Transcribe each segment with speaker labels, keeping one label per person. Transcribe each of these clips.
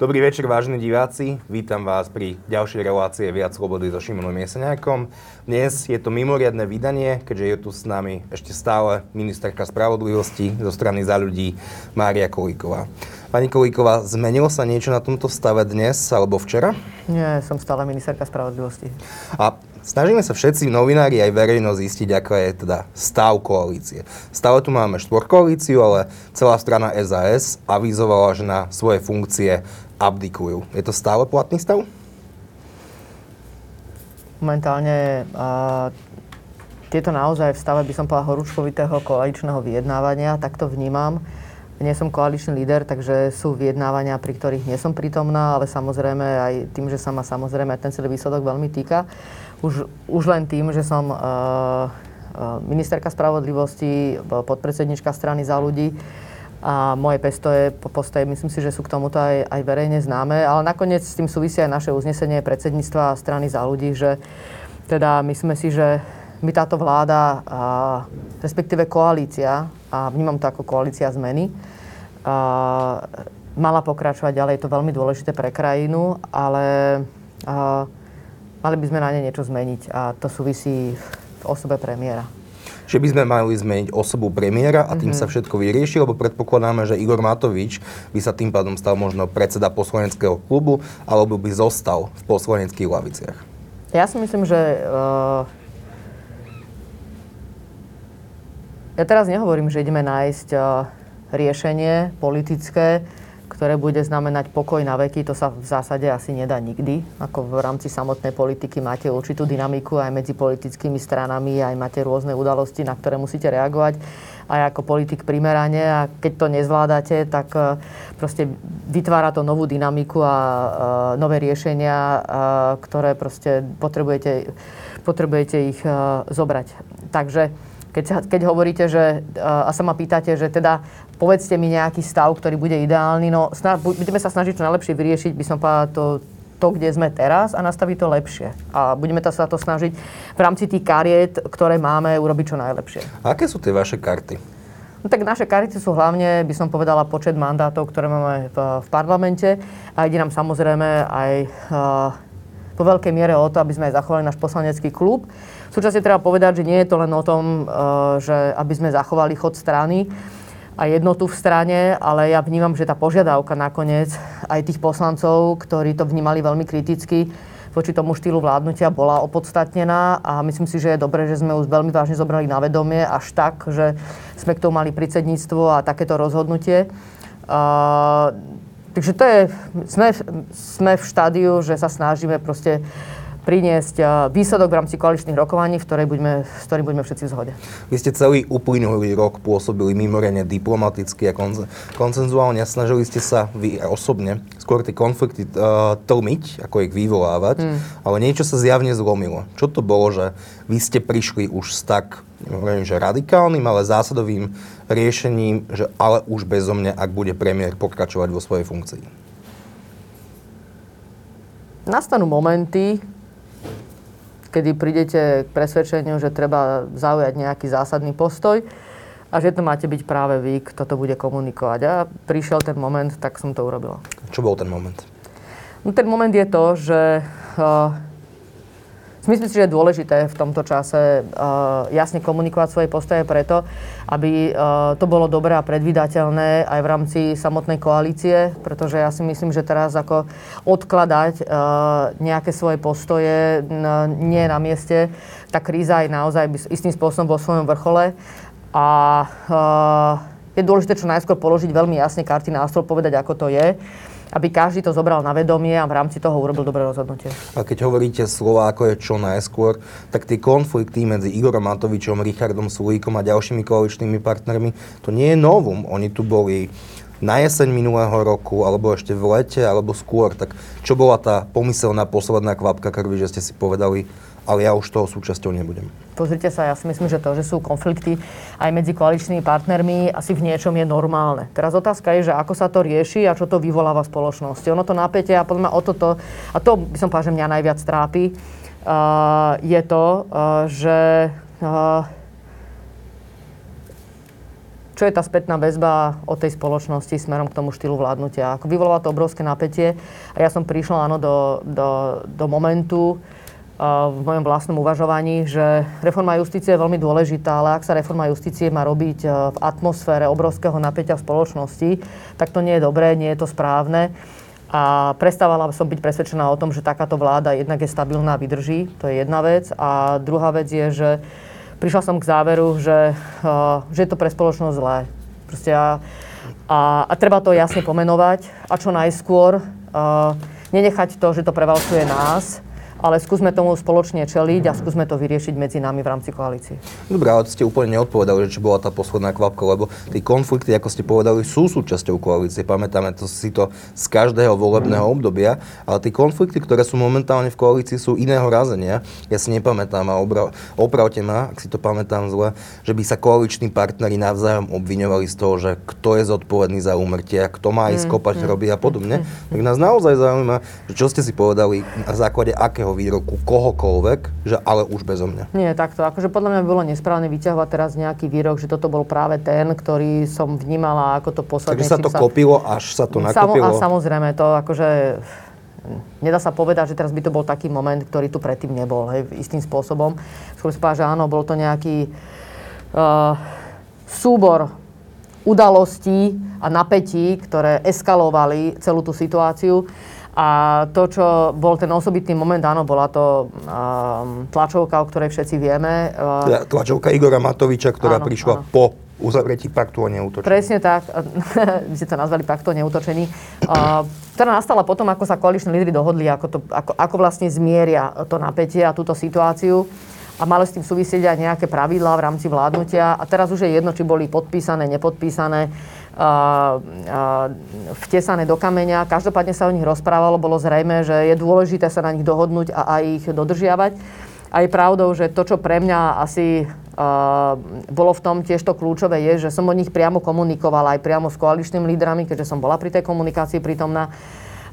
Speaker 1: Dobrý večer, vážení diváci. Vítam vás pri ďalšej relácie Viac slobody so Šimonom Jeseniakom. Dnes je to mimoriadne vydanie, keďže je tu s nami ešte stále ministerka spravodlivosti zo strany za ľudí Mária Kolíková. Pani Kolíková, zmenilo sa niečo na tomto stave dnes alebo včera?
Speaker 2: Nie, som stále ministerka spravodlivosti.
Speaker 1: A Snažíme sa všetci novinári aj verejnosť zistiť, aká je teda stav koalície. Stále tu máme štvorkoalíciu, ale celá strana SAS avizovala, že na svoje funkcie abdikujú. Je to stále platný stav?
Speaker 2: Momentálne uh, tieto naozaj v stave, by som povedal, horúčkovitého koaličného vyjednávania, tak to vnímam. Nie som koaličný líder, takže sú vyjednávania, pri ktorých nie som prítomná, ale samozrejme aj tým, že sa ma samozrejme ten celý výsledok veľmi týka už, už len tým, že som uh, ministerka spravodlivosti, podpredsednička strany za ľudí a moje pestoje, postoje, myslím si, že sú k tomuto aj, aj verejne známe, ale nakoniec s tým súvisí aj naše uznesenie predsedníctva strany za ľudí, že teda myslíme si, že my táto vláda, a, respektíve koalícia, a vnímam to ako koalícia zmeny, a, mala pokračovať ďalej. Je to veľmi dôležité pre krajinu, ale a, mali by sme na ne niečo zmeniť a to súvisí v osobe premiéra.
Speaker 1: Že by sme mali zmeniť osobu premiéra a tým mm-hmm. sa všetko vyrieši, lebo predpokladáme, že Igor Matovič by sa tým pádom stal možno predseda poslaneckého klubu alebo by zostal v poslaneckých laviciach.
Speaker 2: Ja si myslím, že uh, ja teraz nehovorím, že ideme nájsť uh, riešenie politické, ktoré bude znamenať pokoj na veky, to sa v zásade asi nedá nikdy. Ako v rámci samotnej politiky máte určitú dynamiku aj medzi politickými stranami, aj máte rôzne udalosti, na ktoré musíte reagovať aj ako politik primerane a keď to nezvládate, tak e, proste vytvára to novú dynamiku a e, nové riešenia, e, ktoré proste potrebujete, potrebujete ich zobrať. Takže keď, keď hovoríte, že, a sa ma pýtate, že teda povedzte mi nejaký stav, ktorý bude ideálny, no sna- budeme sa snažiť čo najlepšie vyriešiť, by som povedal to, to, kde sme teraz a nastaviť to lepšie. A budeme sa to snažiť v rámci tých kariet, ktoré máme, urobiť čo najlepšie.
Speaker 1: A aké sú tie vaše karty?
Speaker 2: No tak naše karty sú hlavne, by som povedala, počet mandátov, ktoré máme v, v parlamente. A ide nám samozrejme aj uh, po veľkej miere o to, aby sme aj zachovali náš poslanecký klub. Súčasne treba povedať, že nie je to len o tom, uh, že aby sme zachovali chod strany a jednotu v strane, ale ja vnímam, že tá požiadavka nakoniec aj tých poslancov, ktorí to vnímali veľmi kriticky, voči tomu štýlu vládnutia bola opodstatnená a myslím si, že je dobré, že sme už veľmi vážne zobrali na vedomie až tak, že sme k tomu mali predsedníctvo a takéto rozhodnutie. Uh, takže to je, sme, sme v štádiu, že sa snažíme proste priniesť výsledok v rámci koaličných rokovaní, v ktorej budeme, s ktorým budeme všetci v zhode.
Speaker 1: Vy ste celý uplynulý rok pôsobili mimoriadne diplomaticky a koncenzuálne a snažili ste sa vy osobne skôr tie konflikty uh, tlmiť, ako ich vyvolávať, hmm. ale niečo sa zjavne zlomilo. Čo to bolo, že vy ste prišli už s tak, neviem, že radikálnym, ale zásadovým riešením, že ale už bezo mňa, ak bude premiér pokračovať vo svojej funkcii?
Speaker 2: Nastanú momenty, kedy prídete k presvedčeniu, že treba zaujať nejaký zásadný postoj a že to máte byť práve vy, kto to bude komunikovať. A prišiel ten moment, tak som to urobila.
Speaker 1: Čo bol ten moment?
Speaker 2: No, ten moment je to, že uh, Myslím si, že je dôležité v tomto čase uh, jasne komunikovať svoje postoje preto, aby uh, to bolo dobré a predvydateľné aj v rámci samotnej koalície, pretože ja si myslím, že teraz ako odkladať uh, nejaké svoje postoje nie na mieste. Tá kríza je naozaj istým spôsobom vo svojom vrchole a je dôležité čo najskôr položiť veľmi jasne karty na stôl, povedať, ako to je aby každý to zobral na vedomie a v rámci toho urobil dobré rozhodnutie.
Speaker 1: A keď hovoríte slova ako je čo najskôr, tak tie konflikty medzi Igorom Matovičom, Richardom Sulíkom a ďalšími koaličnými partnermi, to nie je novum. Oni tu boli na jeseň minulého roku, alebo ešte v lete, alebo skôr. Tak čo bola tá pomyselná posledná kvapka krvi, že ste si povedali, ale ja už toho súčasťou nebudem.
Speaker 2: Pozrite sa, ja si myslím, že to, že sú konflikty aj medzi koaličnými partnermi, asi v niečom je normálne. Teraz otázka je, že ako sa to rieši a čo to vyvoláva v spoločnosti. Ono to napätie a podľa mňa o toto, a to by som povedal, že mňa najviac trápi, uh, je to, uh, že uh, čo je tá spätná väzba od tej spoločnosti smerom k tomu štýlu vládnutia. Ako vyvoláva to obrovské napätie a ja som prišla áno do, do, do momentu, v mojom vlastnom uvažovaní, že reforma justície je veľmi dôležitá, ale ak sa reforma justície má robiť v atmosfére obrovského napätia v spoločnosti, tak to nie je dobré, nie je to správne. A prestávala som byť presvedčená o tom, že takáto vláda jednak je stabilná a vydrží. To je jedna vec. A druhá vec je, že prišla som k záveru, že, uh, že je to pre spoločnosť zlé. Proste a, a, a treba to jasne pomenovať a čo najskôr uh, nenechať to, že to prevalcuje nás, ale skúsme tomu spoločne čeliť a skúsme to vyriešiť medzi nami v rámci koalície.
Speaker 1: Dobre, ale ste úplne neodpovedali, že či bola tá posledná kvapka, lebo tie konflikty, ako ste povedali, sú súčasťou koalície. Pamätáme to si to z každého volebného obdobia, ale tie konflikty, ktoré sú momentálne v koalícii, sú iného razenia. Ja si nepamätám a obra- opravte ma, ak si to pamätám zle, že by sa koaliční partneri navzájom obviňovali z toho, že kto je zodpovedný za úmrtia, kto má ísť mm, kopať mm, robiť a podobne. Mm, tak nás naozaj zaujíma, že čo ste si povedali na základe akého nejakého výroku kohokoľvek, že ale už bezo mňa.
Speaker 2: Nie, takto. Akože podľa mňa bolo nesprávne vyťahovať teraz nejaký výrok, že toto bol práve ten, ktorý som vnímala ako to posledné.
Speaker 1: Takže sa to sa... kopilo, až sa to nakopilo?
Speaker 2: Samo, a samozrejme, to akože nedá sa povedať, že teraz by to bol taký moment, ktorý tu predtým nebol, hej, istým spôsobom. Skôr povedať, že áno, bol to nejaký uh, súbor udalostí a napätí, ktoré eskalovali celú tú situáciu. A to, čo bol ten osobitný moment, áno, bola to um, tlačovka, o ktorej všetci vieme.
Speaker 1: Uh, tlačovka Igora Matoviča, ktorá áno, prišla áno. po uzavretí paktu o neútočení.
Speaker 2: Presne tak. Vy ste to nazvali paktu o neútočení. Uh, ktorá nastala potom, ako sa koaliční lídry dohodli, ako, to, ako, ako vlastne zmieria to napätie a túto situáciu a mali s tým súvisieť aj nejaké pravidlá v rámci vládnutia. A teraz už je jedno, či boli podpísané, nepodpísané vtesané do kameňa. Každopádne sa o nich rozprávalo, bolo zrejme, že je dôležité sa na nich dohodnúť a aj ich dodržiavať. A je pravdou, že to, čo pre mňa asi uh, bolo v tom tiež to kľúčové, je, že som o nich priamo komunikovala aj priamo s koaličnými lídrami, keďže som bola pri tej komunikácii prítomná.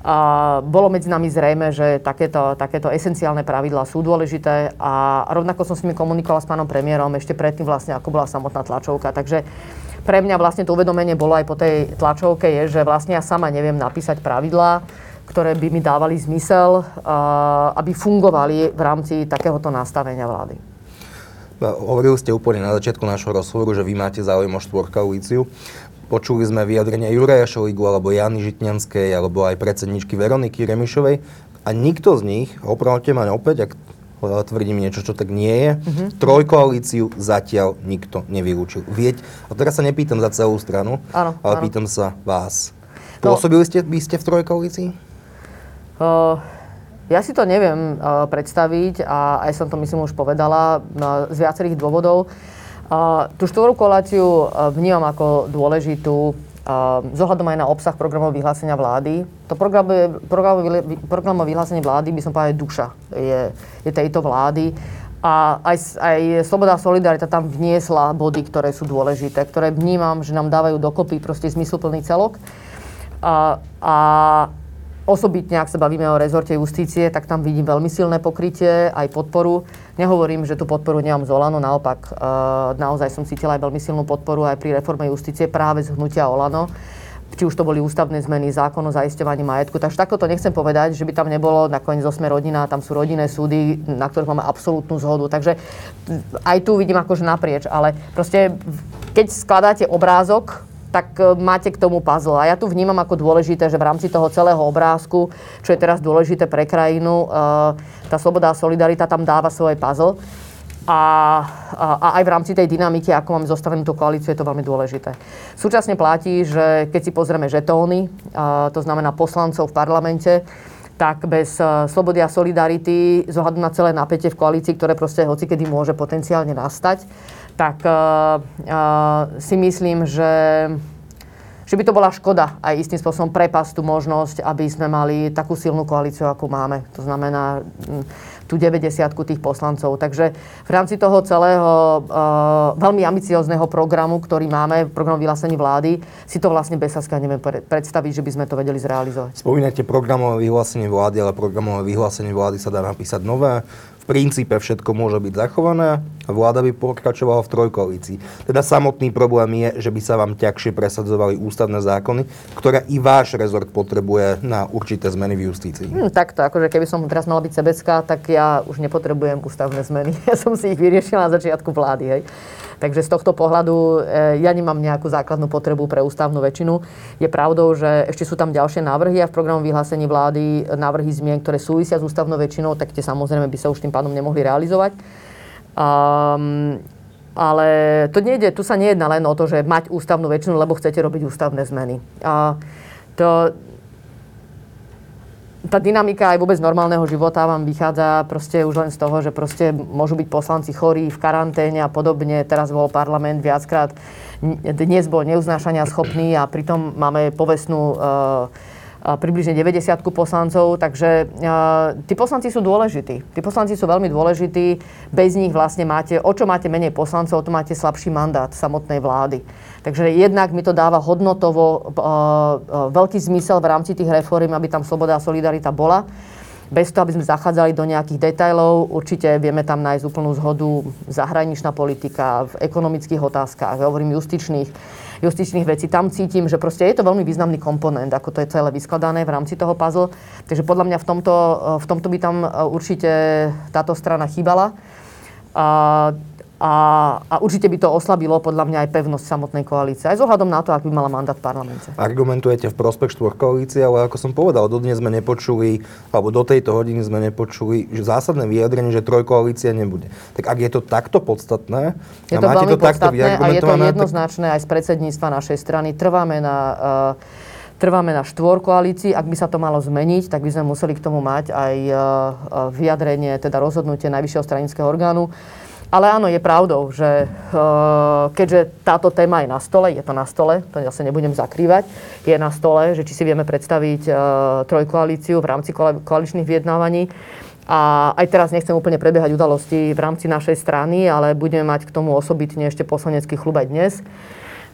Speaker 2: Uh, bolo medzi nami zrejme, že takéto, takéto esenciálne pravidlá sú dôležité a rovnako som s nimi komunikovala s pánom premiérom ešte predtým vlastne, ako bola samotná tlačovka. Takže pre mňa vlastne to uvedomenie bolo aj po tej tlačovke, je, že vlastne ja sama neviem napísať pravidlá, ktoré by mi dávali zmysel, aby fungovali v rámci takéhoto nastavenia vlády.
Speaker 1: No, hovorili ste úplne na začiatku nášho rozhovoru, že vy máte záujem o štvorkoalíciu. Počuli sme vyjadrenia Juraja Šoligu, alebo Jany Žitňanskej, alebo aj predsedničky Veroniky Remišovej. A nikto z nich, opravte ma opäť, ak tvrdím niečo, čo tak nie je. Uh-huh. Trojkoalíciu zatiaľ nikto nevylúčil. Vieť, a teraz sa nepýtam za celú stranu,
Speaker 2: áno,
Speaker 1: ale áno. pýtam sa vás. No. Pôsobili ste, by ste v trojkoalícii? Uh,
Speaker 2: ja si to neviem uh, predstaviť a aj som to myslím už povedala uh, z viacerých dôvodov. Uh, tú štvorú uh, vnímam ako dôležitú zohľadom aj na obsah programového vyhlásenia vlády. To programové, programové vyhlásenie vlády by som povedal duša je, je tejto vlády. A aj, aj Sloboda a Solidarita tam vniesla body, ktoré sú dôležité, ktoré vnímam, že nám dávajú dokopy proste zmysluplný celok. A, a Osobitne, ak sa bavíme o rezorte justície, tak tam vidím veľmi silné pokrytie, aj podporu. Nehovorím, že tú podporu nemám z Olano, naopak, e, naozaj som cítila aj veľmi silnú podporu aj pri reforme justície práve z hnutia Olano či už to boli ústavné zmeny, zákon o zaisťovaní majetku. Takže takto to nechcem povedať, že by tam nebolo nakoniec sme rodina, tam sú rodinné súdy, na ktorých máme absolútnu zhodu. Takže aj tu vidím akože naprieč, ale proste keď skladáte obrázok, tak e, máte k tomu puzzle. A ja tu vnímam ako dôležité, že v rámci toho celého obrázku, čo je teraz dôležité pre krajinu, e, tá sloboda a solidarita tam dáva svoj puzzle. A, a, a aj v rámci tej dynamiky, ako máme zostavenú tú koalíciu, je to veľmi dôležité. Súčasne platí, že keď si pozrieme žetóny, a, to znamená poslancov v parlamente, tak bez slobody a solidarity, zohľadom na celé napätie v koalícii, ktoré proste hocikedy môže potenciálne nastať, tak uh, uh, si myslím, že, že by to bola škoda aj istým spôsobom prepasť tú možnosť, aby sme mali takú silnú koalíciu, akú máme. To znamená tú 90 tých poslancov. Takže v rámci toho celého uh, veľmi ambiciozného programu, ktorý máme, program vyhlásení vlády, si to vlastne bez Saska neviem predstaviť, že by sme to vedeli zrealizovať.
Speaker 1: Spomínate programové vyhlásenie vlády, ale programové vyhlásenie vlády sa dá napísať nové princípe všetko môže byť zachované, vláda by pokračovala v trojkoalícii. Teda samotný problém je, že by sa vám ťažšie presadzovali ústavné zákony, ktoré i váš rezort potrebuje na určité zmeny v justícii.
Speaker 2: Hmm, takto, akože keby som teraz mala byť sebecká, tak ja už nepotrebujem ústavné zmeny. Ja som si ich vyriešila na začiatku vlády. Hej. Takže z tohto pohľadu e, ja nemám nejakú základnú potrebu pre ústavnú väčšinu. Je pravdou, že ešte sú tam ďalšie návrhy a v programu vyhlásení vlády návrhy zmien, ktoré súvisia s ústavnou väčšinou, tak tie samozrejme by sa už tým pádom nemohli realizovať. Um, ale to nejde, tu sa nejedná len o to, že mať ústavnú väčšinu, lebo chcete robiť ústavné zmeny. A to, tá dynamika aj vôbec normálneho života vám vychádza proste už len z toho, že proste môžu byť poslanci chorí v karanténe a podobne. Teraz bol parlament viackrát, dnes bol neuznášania schopný a pritom máme povestnú uh, približne 90 poslancov, takže tí poslanci sú dôležití. Tí poslanci sú veľmi dôležití, bez nich vlastne máte, o čo máte menej poslancov, o to máte slabší mandát samotnej vlády. Takže jednak mi to dáva hodnotovo veľký zmysel v rámci tých reform, aby tam sloboda a solidarita bola bez toho, aby sme zachádzali do nejakých detajlov. Určite vieme tam nájsť úplnú zhodu zahraničná politika, v ekonomických otázkach, hovorím justičných, justičných vecí. Tam cítim, že proste je to veľmi významný komponent, ako to je celé vyskladané v rámci toho puzzle. Takže podľa mňa v tomto, v tomto by tam určite táto strana chýbala. A a, a určite by to oslabilo podľa mňa aj pevnosť samotnej koalície. Aj z ohľadom na to, ak by mala mandát v parlamente.
Speaker 1: Argumentujete v prospech štvor koalície, ale ako som povedal, dodnes sme nepočuli, alebo do tejto hodiny sme nepočuli že zásadné vyjadrenie, že trojkoalícia nebude. Tak ak je to takto podstatné,
Speaker 2: je to máte to takto a je to jednoznačné aj z predsedníctva našej strany. Trváme na uh, trváme na štvor koalícii. Ak by sa to malo zmeniť, tak by sme museli k tomu mať aj uh, vyjadrenie, teda rozhodnutie Najvyššieho stranického orgánu. Ale áno, je pravdou, že uh, keďže táto téma je na stole, je to na stole, to zase nebudem zakrývať, je na stole, že či si vieme predstaviť uh, trojkoalíciu v rámci koaličných vyjednávaní. A aj teraz nechcem úplne prebiehať udalosti v rámci našej strany, ale budeme mať k tomu osobitne ešte poslanecký klub aj dnes.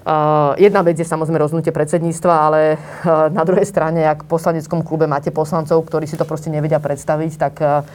Speaker 2: Uh, jedna vec je samozrejme rozhodnutie predsedníctva, ale uh, na druhej strane, ak v poslaneckom klube máte poslancov, ktorí si to proste nevedia predstaviť, tak uh,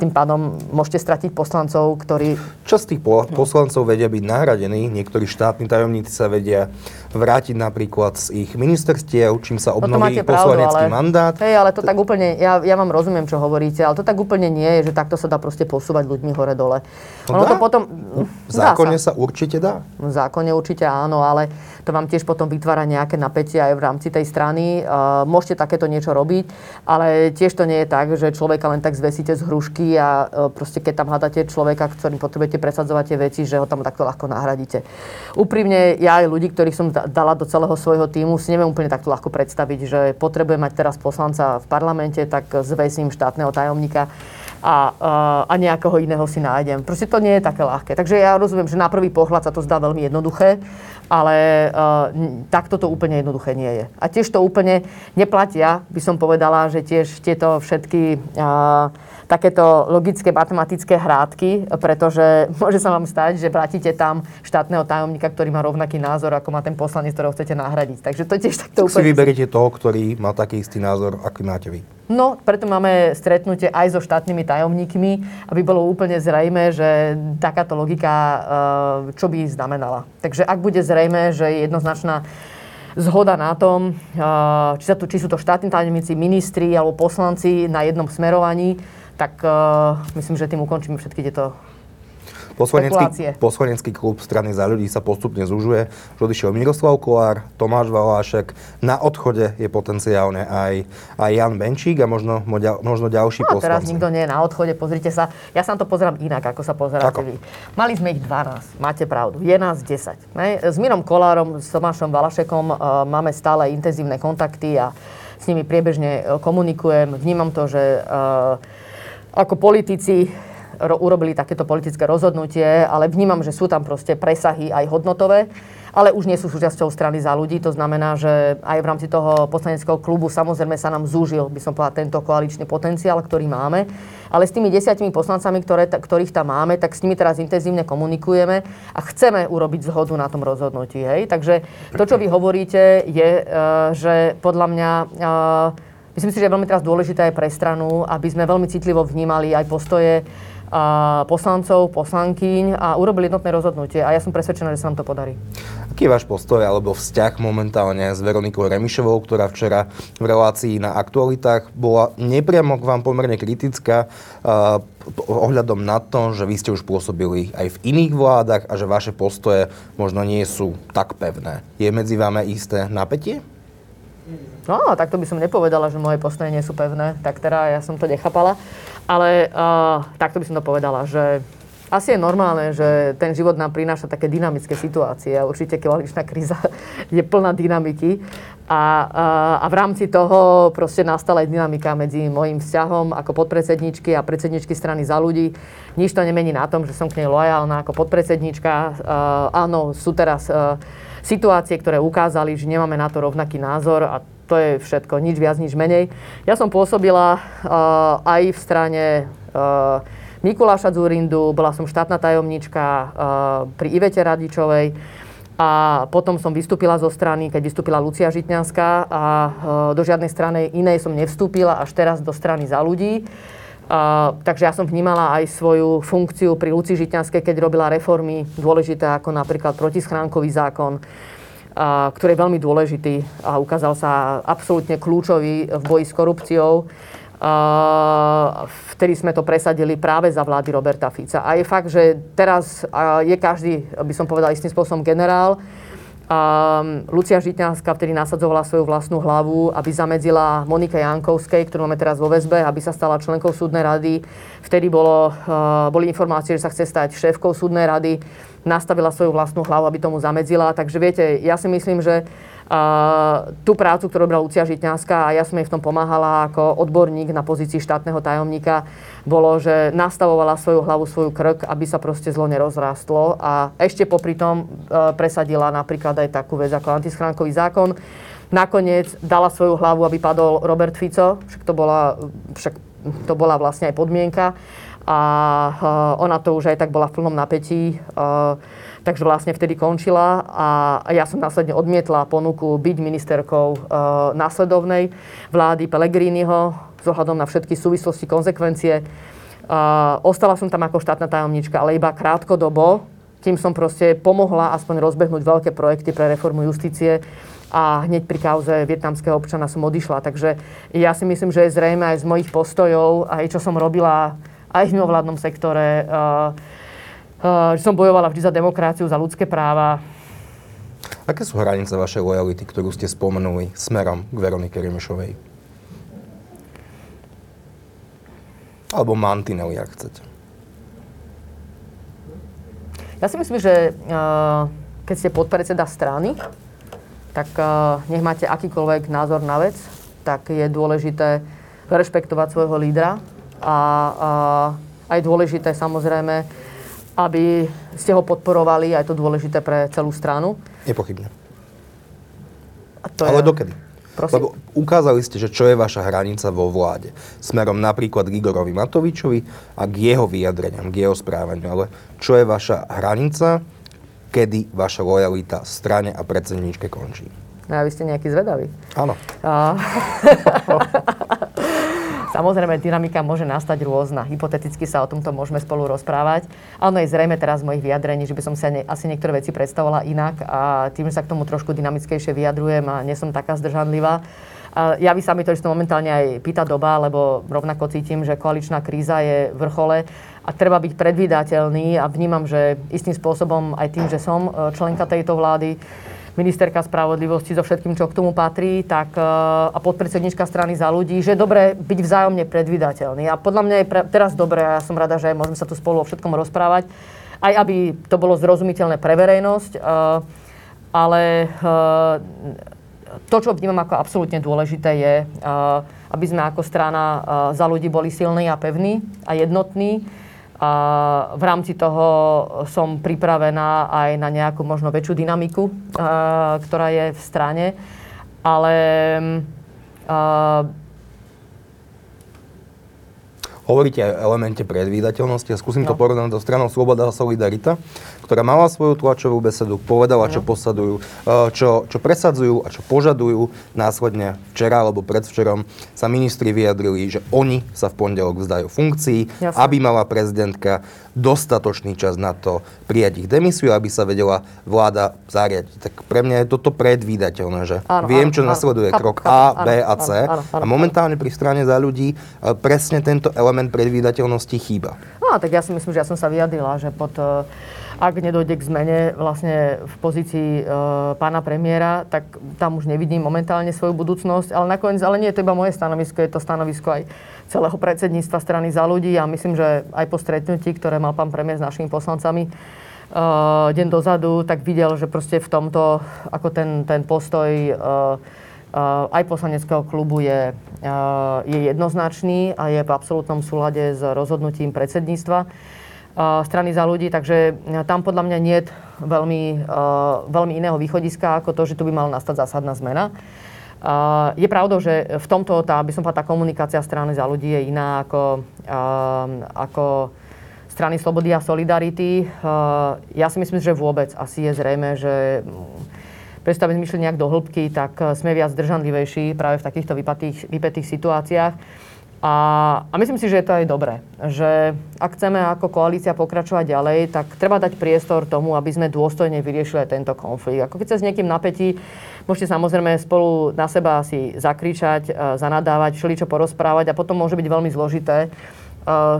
Speaker 2: tým pádom môžete stratiť poslancov, ktorí...
Speaker 1: Čo z tých poslancov vedia byť nahradení? Niektorí štátni tajomníci sa vedia vrátiť napríklad z ich ministerstiev, čím sa no obnoví no poslanecký
Speaker 2: ale,
Speaker 1: mandát.
Speaker 2: Hej, ale to tak úplne, ja, ja vám rozumiem, čo hovoríte, ale to tak úplne nie je, že takto sa dá proste posúvať ľuďmi hore-dole.
Speaker 1: No ono dá? to potom... V zákone sa. sa určite dá.
Speaker 2: V zákone určite áno, ale to vám tiež potom vytvára nejaké napätie aj v rámci tej strany. Uh, môžete takéto niečo robiť, ale tiež to nie je tak, že človeka len tak zvesíte z hrušky a uh, proste keď tam hľadáte človeka, ktorým potrebujete presadzovať tie veci, že ho tam takto ľahko nahradíte. Úprimne, ja aj ľudí, ktorých som dala do celého svojho týmu, si neviem úplne takto ľahko predstaviť, že potrebujem mať teraz poslanca v parlamente, tak zväzím štátneho tajomníka a, a nejakého iného si nájdem. Proste to nie je také ľahké. Takže ja rozumiem, že na prvý pohľad sa to zdá veľmi jednoduché, ale uh, takto to úplne jednoduché nie je. A tiež to úplne neplatia, by som povedala, že tiež tieto všetky uh, takéto logické matematické hrádky, pretože môže sa vám stať, že vrátíte tam štátneho tajomníka, ktorý má rovnaký názor, ako má ten poslanec, ktorého chcete nahradiť. Takže to tiež takto
Speaker 1: úplne... Si vyberiete toho, ktorý má taký istý názor, aký máte vy.
Speaker 2: No, preto máme stretnutie aj so štátnymi tajomníkmi, aby bolo úplne zrejme, že takáto logika, eh, čo by znamenala. Takže ak bude zrejme, že je jednoznačná zhoda na tom, eh, či, sa tu, či sú to štátni tajomníci, ministri alebo poslanci na jednom smerovaní, tak eh, myslím, že tým ukončíme všetky tieto
Speaker 1: Poslanecký, poslanecký klub strany za ľudí sa postupne zužuje. Už odišiel Miroslav Kolár, Tomáš Valášek. Na odchode je potenciálne aj, aj Jan Benčík a možno, možno ďalší no, poslanci.
Speaker 2: teraz nikto nie je na odchode. Pozrite sa, ja sa to pozerám inak, ako sa pozeráte vy. Mali sme ich 12, máte pravdu. Je nás 10. Ne? S Mirom Kolárom, s Tomášom Valašekom uh, máme stále intenzívne kontakty a s nimi priebežne uh, komunikujem. Vnímam to, že uh, ako politici ro- urobili takéto politické rozhodnutie, ale vnímam, že sú tam proste presahy aj hodnotové, ale už nie sú súčasťou strany za ľudí. To znamená, že aj v rámci toho poslaneckého klubu samozrejme sa nám zúžil, by som povedal, tento koaličný potenciál, ktorý máme. Ale s tými desiatimi poslancami, ktoré, ktorých tam máme, tak s nimi teraz intenzívne komunikujeme a chceme urobiť zhodu na tom rozhodnutí. Hej? Takže to, čo vy hovoríte, je, uh, že podľa mňa uh, Myslím si, že je veľmi teraz dôležité aj pre stranu, aby sme veľmi citlivo vnímali aj postoje poslancov, poslankyň a urobili jednotné rozhodnutie a ja som presvedčená, že sa nám to podarí.
Speaker 1: Aký je váš postoj alebo vzťah momentálne s Veronikou Remišovou, ktorá včera v relácii na aktualitách bola nepriamo k vám pomerne kritická uh, ohľadom na to, že vy ste už pôsobili aj v iných vládach a že vaše postoje možno nie sú tak pevné. Je medzi vami isté napätie?
Speaker 2: No, takto by som nepovedala, že moje postoje nie sú pevné, tak teda ja som to nechápala. Ale uh, takto by som to povedala, že asi je normálne, že ten život nám prináša také dynamické situácie a určite koaličná kríza je plná dynamiky. A, a, a v rámci toho proste nastala aj dynamika medzi môjim vzťahom ako podpredsedničky a predsedničky strany za ľudí. Nič to nemení na tom, že som k nej lojálna ako podpredsednička. Uh, áno, sú teraz uh, situácie, ktoré ukázali, že nemáme na to rovnaký názor a to je všetko, nič viac, nič menej. Ja som pôsobila uh, aj v strane uh, Mikuláša Zurindu, bola som štátna tajomnička uh, pri Ivete Radičovej a potom som vystúpila zo strany, keď vystúpila Lucia Žitňanská a uh, do žiadnej strany inej som nevstúpila, až teraz do strany za ľudí. Uh, takže ja som vnímala aj svoju funkciu pri Luci Žitňanskej, keď robila reformy dôležité ako napríklad protischránkový zákon, uh, ktorý je veľmi dôležitý a ukázal sa absolútne kľúčový v boji s korupciou vtedy sme to presadili práve za vlády Roberta Fica. A je fakt, že teraz je každý, by som povedal, istým spôsobom generál. Lucia Žitňanská vtedy nasadzovala svoju vlastnú hlavu, aby zamedzila Monike Jankovskej, ktorú máme teraz vo väzbe, aby sa stala členkou súdnej rady. Vtedy bolo, boli informácie, že sa chce stať šéfkou súdnej rady. Nastavila svoju vlastnú hlavu, aby tomu zamedzila. Takže viete, ja si myslím, že tú prácu, ktorú robila Lucia Žitňanská a ja som jej v tom pomáhala ako odborník na pozícii štátneho tajomníka, bolo, že nastavovala svoju hlavu, svoju krk, aby sa proste zlo nerozrástlo a ešte popri tom e, presadila napríklad aj takú vec ako antischránkový zákon. Nakoniec dala svoju hlavu, aby padol Robert Fico, však to bola, však to bola vlastne aj podmienka a e, ona to už aj tak bola v plnom napätí. E, Takže vlastne vtedy končila a ja som následne odmietla ponuku byť ministerkou e, následovnej vlády Pellegriniho s ohľadom na všetky súvislosti, konsekvencie. E, ostala som tam ako štátna tajomnička, ale iba krátkodobo. Tým som proste pomohla aspoň rozbehnúť veľké projekty pre reformu justície a hneď pri kauze vietnamského občana som odišla. Takže ja si myslím, že je zrejme aj z mojich postojov, aj čo som robila aj v mimovládnom sektore, e, Eh, že som bojovala vždy za demokraciu, za ľudské práva.
Speaker 1: Aké sú hranice vašej lojality, ktorú ste spomenuli smerom k Veronike Remišovej? Alebo mantinely, ak chcete.
Speaker 2: Ja si myslím, že uh, keď ste podpredseda strany, tak nech máte akýkoľvek názor na vec, tak je dôležité rešpektovať svojho lídra a uh, aj dôležité samozrejme aby ste ho podporovali, a je to dôležité pre celú stranu.
Speaker 1: Nepochybne. A to Ale je... dokedy? Prosím? Lebo ukázali ste, že čo je vaša hranica vo vláde. Smerom napríklad k Igorovi Matovičovi a k jeho vyjadreniam, k jeho správaniu. Ale čo je vaša hranica, kedy vaša lojalita strane a predsedničke končí?
Speaker 2: No a vy ste nejaký zvedavý.
Speaker 1: Áno. A...
Speaker 2: Samozrejme, dynamika môže nastať rôzna. Hypoteticky sa o tomto môžeme spolu rozprávať. Áno, je zrejme teraz z mojich vyjadrení, že by som sa ne, asi niektoré veci predstavovala inak a tým, že sa k tomu trošku dynamickejšie vyjadrujem a nie som taká zdržanlivá. Ja by sa mi to, že to momentálne aj pýta doba, lebo rovnako cítim, že koaličná kríza je v vrchole a treba byť predvídateľný a vnímam, že istým spôsobom aj tým, že som e, členka tejto vlády, ministerka spravodlivosti so všetkým, čo k tomu patrí, tak, e, a podpredsednička strany za ľudí, že je dobré byť vzájomne predvydateľný. A podľa mňa je pre, teraz dobré, a ja som rada, že môžeme sa tu spolu o všetkom rozprávať, aj aby to bolo zrozumiteľné pre verejnosť, e, ale e, to, čo vnímam ako absolútne dôležité, je, aby sme ako strana za ľudí boli silní a pevní a jednotní a v rámci toho som pripravená aj na nejakú možno väčšiu dynamiku, ktorá je v strane. Ale
Speaker 1: Hovoríte aj o elemente predvídateľnosti a skúsim no. to porovnať so stranou Sloboda a Solidarita, ktorá mala svoju tlačovú besedu, povedala, no. čo posadujú, e, čo, čo presadzujú a čo požadujú. Následne včera alebo predvčerom sa ministri vyjadrili, že oni sa v pondelok vzdajú funkcií, Jasne. aby mala prezidentka dostatočný čas na to prijať ich demisiu, aby sa vedela vláda zariadiť. Tak pre mňa je toto predvídateľné, že áno, viem, čo áno, nasleduje áno, krok A, áno, B a C áno, áno, áno, a momentálne pri strane za ľudí e, presne tento element predvídateľnosti chýba.
Speaker 2: No, tak ja si myslím, že ja som sa vyjadrila, že pod e, ak nedojde k zmene vlastne v pozícii e, pána premiéra, tak tam už nevidím momentálne svoju budúcnosť, ale nakoniec, ale nie je to iba moje stanovisko, je to stanovisko aj celého predsedníctva strany za ľudí a myslím, že aj po stretnutí, ktoré mal pán premiér s našimi poslancami, uh, deň dozadu, tak videl, že proste v tomto, ako ten, ten postoj uh, aj poslaneckého klubu je, uh, je jednoznačný a je v absolútnom súlade s rozhodnutím predsedníctva strany za ľudí, takže tam podľa mňa nie je veľmi, veľmi iného východiska ako to, že tu by mala nastať zásadná zmena. Je pravdou, že v tomto tá, by som tá komunikácia strany za ľudí je iná ako, ako strany Slobody a Solidarity. Ja si myslím, že vôbec asi je zrejme, že predstavím myšli nejak do hĺbky, tak sme viac držanlivejší práve v takýchto vypatých, vypetých situáciách. A, a myslím si, že je to aj dobré. Že ak chceme ako koalícia pokračovať ďalej, tak treba dať priestor tomu, aby sme dôstojne vyriešili tento konflikt. Ako keď sa s niekým napätí, môžete samozrejme spolu na seba si zakričať, e, zanadávať, všeličo porozprávať a potom môže byť veľmi zložité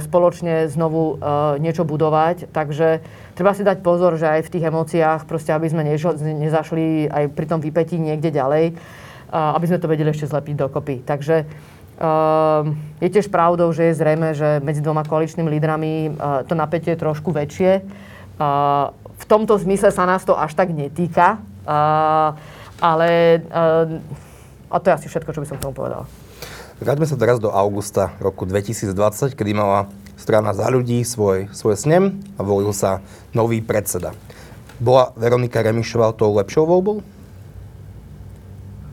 Speaker 2: spoločne znovu e, niečo budovať. Takže treba si dať pozor, že aj v tých emóciách, proste aby sme nezašli aj pri tom vypetí niekde ďalej, aby sme to vedeli ešte zlepiť dokopy. Takže je tiež pravdou, že je zrejme, že medzi dvoma koaličnými lídrami to napätie je trošku väčšie. V tomto zmysle sa nás to až tak netýka, ale a to je asi všetko, čo by som k tomu povedal.
Speaker 1: Vráťme sa teraz do augusta roku 2020, kedy mala strana za ľudí svoj, svoj snem a volil sa nový predseda. Bola Veronika Remišová tou lepšou voľbou?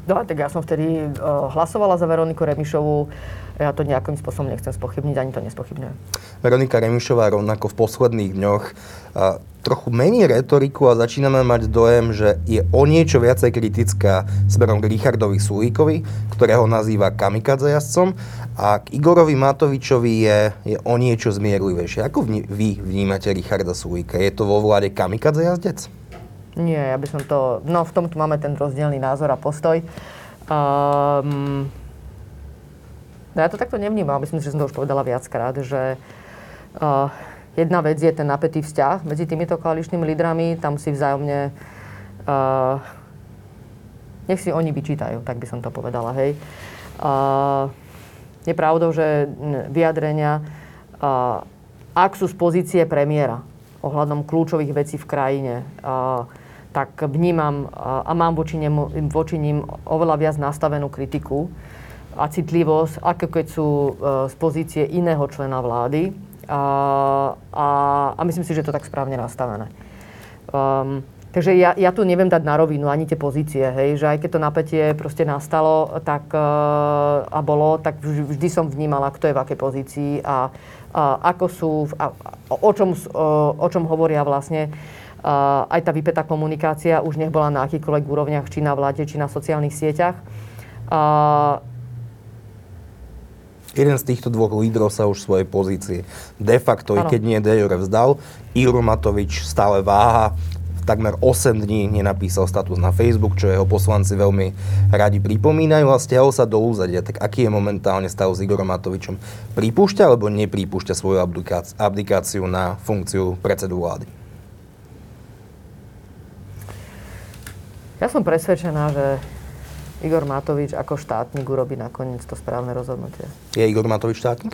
Speaker 2: No, tak ja som vtedy uh, hlasovala za Veroniku Remišovú. Ja to nejakým spôsobom nechcem spochybniť, ani to nespochybňujem.
Speaker 1: Veronika Remišová rovnako v posledných dňoch uh, trochu mení retoriku a začíname mať dojem, že je o niečo viacej kritická smerom k Richardovi Sulíkovi, ktorého nazýva kamikadze jazdcom a k Igorovi Matovičovi je, je o niečo zmierlivejšie. Ako vní, vy vnímate Richarda Sulíka? Je to vo vláde kamikadze jazdec?
Speaker 2: Nie, ja by som to... No, v tomto máme ten rozdielný názor a postoj. Um, no ja to takto nevnímam. Myslím, že som to už povedala viackrát, že uh, jedna vec je ten napätý vzťah medzi týmito koaličnými lídrami. Tam si vzájomne... Uh, nech si oni vyčítajú, tak by som to povedala, hej. Uh, je pravdou, že vyjadrenia, uh, ak sú z pozície premiéra ohľadom kľúčových vecí v krajine, uh, tak vnímam a mám voči, nemu, voči ním oveľa viac nastavenú kritiku a citlivosť, ako keď sú e, z pozície iného člena vlády. A, a, a myslím si, že to tak správne nastavené. Um, takže ja, ja tu neviem dať na rovinu ani tie pozície, hej, že aj keď to napätie proste nastalo tak, uh, a bolo, tak vždy som vnímala, kto je v akej pozícii a, a ako sú, a, a, o, čom, o, o čom hovoria vlastne aj tá vypetá komunikácia už nech bola na akýchkoľvek úrovniach, či na vláde, či na sociálnych sieťach.
Speaker 1: Jeden z týchto dvoch lídrov sa už svojej pozície de facto, ano. i keď nie de jure vzdal. Igor Matovič stále váha, takmer 8 dní nenapísal status na Facebook, čo jeho poslanci veľmi radi pripomínajú a stiahol sa do úzadia. Tak aký je momentálne stav s Igorom Matovičom? Pripúšťa alebo nepripúšťa svoju abdikáciu na funkciu predsedu vlády?
Speaker 2: Ja som presvedčená, že Igor Matovič ako štátnik urobí nakoniec to správne rozhodnutie.
Speaker 1: Je Igor Matovič štátnik?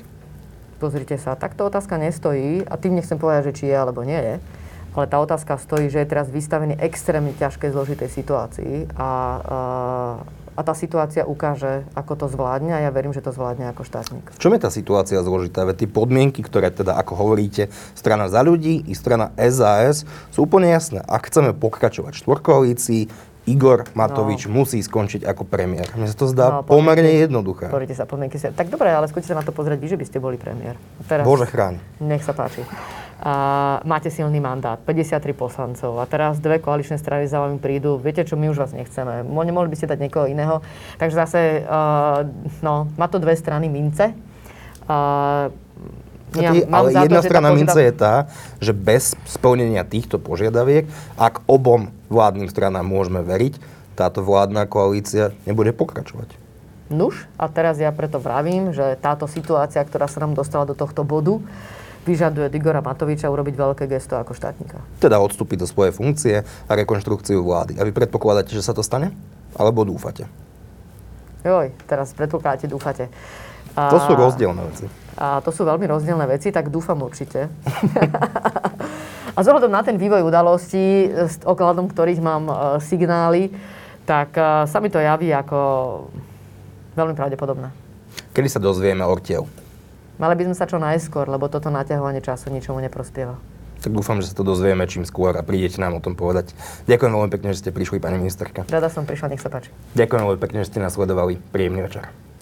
Speaker 2: Pozrite sa, takto otázka nestojí a tým nechcem povedať, že či je alebo nie je, ale tá otázka stojí, že je teraz vystavený extrémne ťažkej, zložitej situácii a, a a tá situácia ukáže, ako to zvládne a ja verím, že to zvládne ako štátnik.
Speaker 1: V čom je tá situácia zložitá? Veď tie podmienky, ktoré teda, ako hovoríte, strana za ľudí i strana SAS sú úplne jasné. Ak chceme pokračovať v štvorkoalícii, Igor Matovič no. musí skončiť ako premiér. Mne sa to zdá no, pomerne jednoduché.
Speaker 2: Pozrite sa, podmienky sa... Tak dobre, ale skúste sa na to pozrieť vy, že by ste boli premiér.
Speaker 1: Teraz, Bože chráň.
Speaker 2: Nech sa páči. A máte silný mandát, 53 poslancov a teraz dve koaličné strany za vami prídu. Viete čo, my už vás nechceme. Nemohli by ste dať niekoho iného. Takže zase, uh, no, má to dve strany mince. Uh,
Speaker 1: ja, ale jedna to, strana mince je tá, že bez splnenia týchto požiadaviek, ak obom vládnym stranám môžeme veriť, táto vládna koalícia nebude pokračovať.
Speaker 2: Nuž, a teraz ja preto vravím, že táto situácia, ktorá sa nám dostala do tohto bodu, vyžaduje Igora Matoviča urobiť veľké gesto ako štátnika.
Speaker 1: Teda odstúpiť do svojej funkcie a rekonštrukciu vlády. A vy predpokladáte, že sa to stane? Alebo dúfate?
Speaker 2: Joj, teraz predpokladáte, dúfate.
Speaker 1: A, to sú rozdielne veci.
Speaker 2: A to sú veľmi rozdielne veci, tak dúfam určite. a zohľadom na ten vývoj udalostí, s okladom ktorých mám uh, signály, tak uh, sa mi to javí ako veľmi pravdepodobné.
Speaker 1: Kedy sa dozvieme ortiev?
Speaker 2: Mali by sme sa čo najskôr, lebo toto naťahovanie času ničomu neprospieva.
Speaker 1: Tak dúfam, že sa to dozvieme čím skôr a prídete nám o tom povedať. Ďakujem veľmi pekne, že ste prišli, pani ministerka.
Speaker 2: Rada som prišla, nech sa páči.
Speaker 1: Ďakujem veľmi pekne, že ste nás sledovali. Príjemný večer.